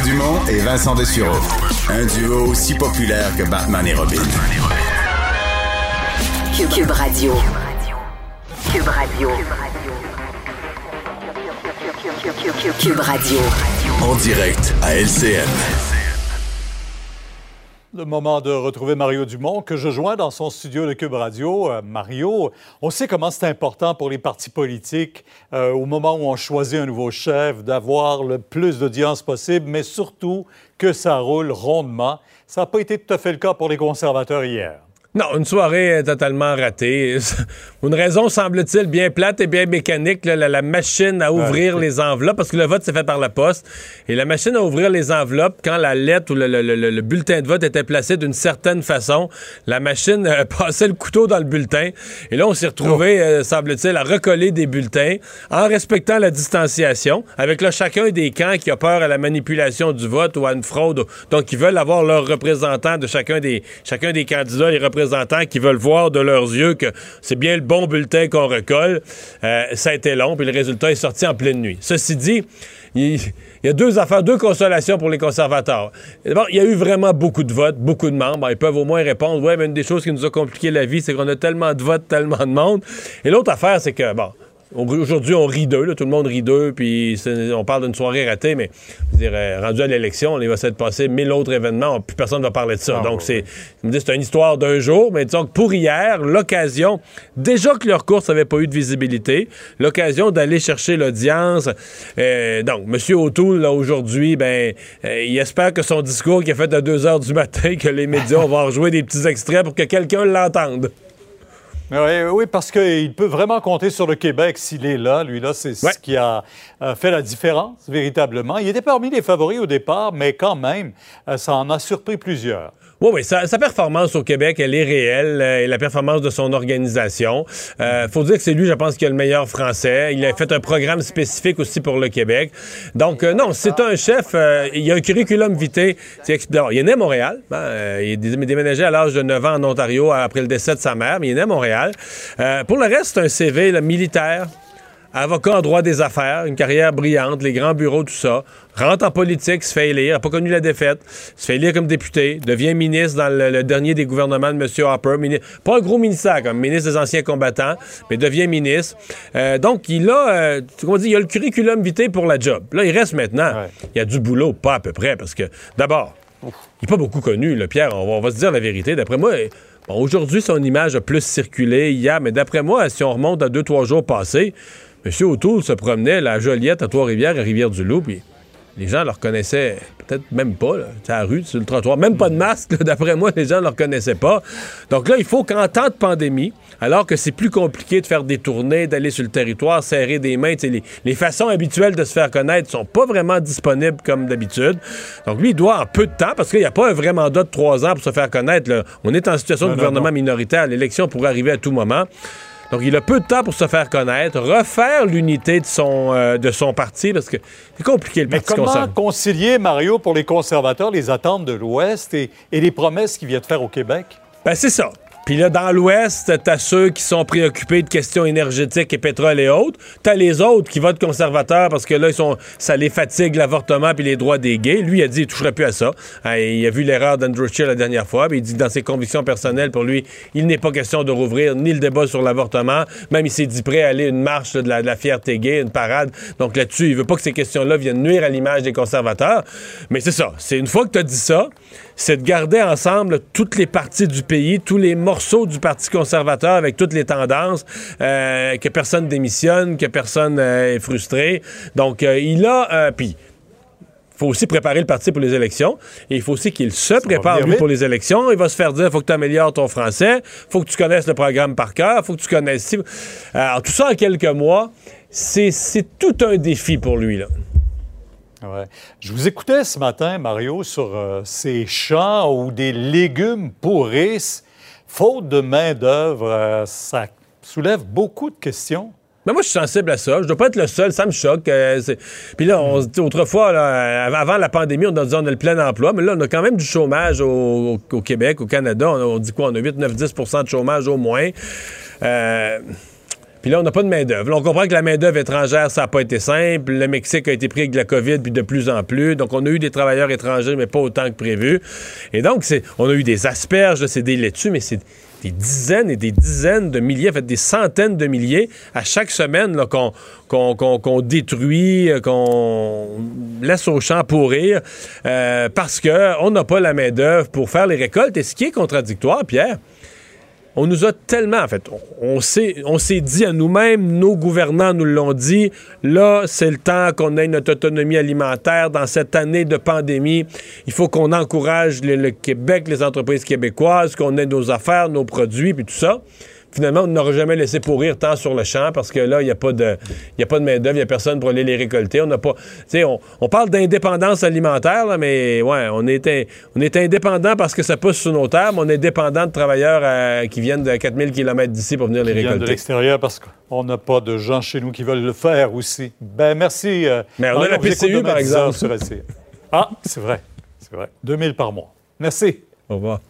Mario Dumont et Vincent Dessureau. Un duo aussi populaire que Batman et Robin. Cube Radio. Cube Radio. Cube Radio. En direct à LCN. Le moment de retrouver Mario Dumont, que je joins dans son studio de Cube Radio. Euh, Mario, on sait comment c'est important pour les partis politiques, euh, au moment où on choisit un nouveau chef, d'avoir le plus d'audience possible, mais surtout que ça roule rondement. Ça n'a pas été tout à fait le cas pour les conservateurs hier. Non, une soirée totalement ratée. Une raison, semble-t-il, bien plate et bien mécanique, là, la, machine à ouvrir les enveloppes, parce que le vote s'est fait par la poste. Et la machine à ouvrir les enveloppes, quand la lettre ou le, bulletin de vote était placé d'une certaine façon, la machine euh, passait le couteau dans le bulletin. Et là, on s'est retrouvé, oh. euh, semble-t-il, à recoller des bulletins en respectant la distanciation, avec là, chacun des camps qui a peur à la manipulation du vote ou à une fraude. Donc, ils veulent avoir leurs représentants de chacun des, chacun des candidats, les représentants qui veulent voir de leurs yeux que c'est bien le bon bulletin qu'on recolle. Euh, ça a été long, puis le résultat est sorti en pleine nuit. Ceci dit, il, y a deux affaires, deux consolations pour les conservateurs. D'abord, il y a eu vraiment beaucoup de votes, beaucoup de membres. Ils peuvent au moins répondre, ouais, mais une des choses qui nous a compliqué la vie, c'est qu'on a tellement de votes, tellement de monde. Et l'autre affaire, c'est que, bon, Aujourd'hui, on rit d'eux, tout le monde rit d'eux, puis on parle d'une soirée ratée, mais je rendu à l'élection, il va s'être passé mille autres événements, plus personne ne va parler de ça. Donc, c'est c'est une histoire d'un jour, mais disons que pour hier, l'occasion, déjà que leur course n'avait pas eu de visibilité, l'occasion d'aller chercher l'audience. Euh, donc, M. O'Toole, là, aujourd'hui, ben, euh, il espère que son discours qui a fait à 2 heures du matin, que les médias vont rejouer des petits extraits pour que quelqu'un l'entende. Oui, oui, parce qu'il peut vraiment compter sur le Québec s'il est là. Lui, là, c'est ce qui a fait la différence, véritablement. Il était parmi les favoris au départ, mais quand même, euh, ça en a surpris plusieurs. Oui, oui, sa, performance au Québec, elle est réelle, euh, la performance de son organisation. Euh, faut dire que c'est lui, je pense, qui a le meilleur français. Il a fait un programme spécifique aussi pour le Québec. Donc, euh, non, c'est un chef, il y a un curriculum vitae. il est né à Montréal. Hein, il est déménagé à l'âge de 9 ans en Ontario après le décès de sa mère, mais il est né à Montréal. pour le reste, c'est un CV militaire, avocat en droit des affaires, une carrière brillante, les grands bureaux, tout ça. Rentre en politique, se fait élire, n'a pas connu la défaite, se fait élire comme député, devient ministre dans le, dernier des gouvernements de M. Harper. pas un gros ministère comme ministre des anciens combattants, mais devient ministre. Euh, donc, il a, euh, il a le curriculum vitae pour la job. Là, il reste maintenant. Il y a du boulot, pas à peu près, parce que, d'abord, il n'est pas beaucoup connu, le Pierre. On va, se dire la vérité. D'après moi, bon, aujourd'hui, son image a plus circulé hier, mais d'après moi, si on remonte à deux, trois jours passés, M. O'Toole se promenait à la Joliette, à Trois-Rivières, à Rivière-du-Loup, puis les gens le reconnaissaient peut-être même pas, là, à la rue, sur le trottoir. Même pas de masque, d'après moi, les gens ne le reconnaissaient pas. Donc là, il faut qu'en temps de pandémie, alors que c'est plus compliqué de faire des tournées, d'aller sur le territoire, serrer des mains, les, les façons habituelles de se faire connaître sont pas vraiment disponibles comme d'habitude. Donc lui, il doit en peu de temps, parce qu'il n'y a pas un vrai mandat de trois ans pour se faire connaître. On est en situation de gouvernement minoritaire. L'élection pourrait arriver à tout moment. Donc, il a peu de temps pour se faire connaître, refaire l'unité de son, euh, de son parti, parce que c'est compliqué le Mais Parti comment concilier, Mario, pour les conservateurs, les attentes de l'Ouest et, et les promesses qu'il vient de faire au Québec? Ben, c'est ça. Puis là, dans l'Ouest, t'as ceux qui sont préoccupés de questions énergétiques et pétrole et autres. T'as les autres qui votent conservateurs parce que là, ils sont, ça les fatigue l'avortement puis les droits des gays. Lui, il a dit, il toucherait plus à ça. Hein, il a vu l'erreur d'Andrew Scheer la dernière fois. Puis il dit que dans ses convictions personnelles, pour lui, il n'est pas question de rouvrir ni le débat sur l'avortement. Même il s'est dit prêt à aller une marche de, la, fierté gay, une parade. Donc là-dessus, il veut pas que ces questions-là viennent nuire à l'image des conservateurs. Mais c'est ça. C'est une fois que tu as dit ça, c'est de garder ensemble toutes les parties du pays, tous les morceaux du Parti conservateur avec toutes les tendances, euh, que personne démissionne, que personne euh, est frustré. Donc, euh, il a... Puis, il faut aussi préparer le parti pour les élections. Et il faut aussi qu'il se prépare, lui, pour les élections. Il va se faire dire, il faut que tu améliores ton français, il faut que tu connaisses le programme par cœur, il faut que tu connaisses... Alors, tout ça en quelques mois, c'est tout un défi pour lui, là. Ouais. Je vous écoutais ce matin, Mario, sur euh, ces champs où des légumes pourrissent. Faute de main-d'œuvre, euh, ça soulève beaucoup de questions. Mais moi, je suis sensible à ça. Je dois pas être le seul. Ça me choque. Euh, Puis là, on autrefois, avant la pandémie, on dit on a le plein emploi. Mais là, on a quand même du chômage au, Québec, au Canada. On dit quoi? On a 8, 9, 10% de chômage au moins. Euh, Puis là, on n'a pas de main-d'œuvre. On comprend que la main-d'œuvre étrangère, ça n'a pas été simple. Le Mexique a été pris avec la COVID, puis de plus en plus. Donc, on a eu des travailleurs étrangers, mais pas autant que prévu. Et donc, on a eu des asperges, c'est des laitues, mais c'est des dizaines et des dizaines de milliers, en fait, des centaines de milliers à chaque semaine qu'on détruit, euh, qu'on laisse au champ pourrir, euh, parce qu'on n'a pas la main-d'œuvre pour faire les récoltes. Et ce qui est contradictoire, Pierre, on nous a tellement, en fait, on, s'est, dit à nous-mêmes, nos gouvernants nous l'ont dit, là, c'est le temps qu'on ait notre autonomie alimentaire dans cette année de pandémie. Il faut qu'on encourage le Québec, les entreprises québécoises, qu'on ait nos affaires, nos produits, puis tout ça. Finalement, on n'aura jamais laissé pourrir tant sur le champ parce que là, il n'y a pas de, y a pas de main-d'œuvre, il n'y a personne pour aller les récolter. On n'a pas. On, on parle d'indépendance alimentaire, là, mais ouais, on est, in- on est indépendant parce que ça pousse sur nos terres, mais on est dépendant de travailleurs euh, qui viennent de 4000 km d'ici pour venir les viennent de récolter. l'extérieur parce qu'on n'a pas de gens chez nous qui veulent le faire aussi. Ben merci. euh, Mais on a la PCU, par 10 heures exemple. sur. Ah, c'est vrai. C'est vrai. 2000 par mois. Merci. Au revoir.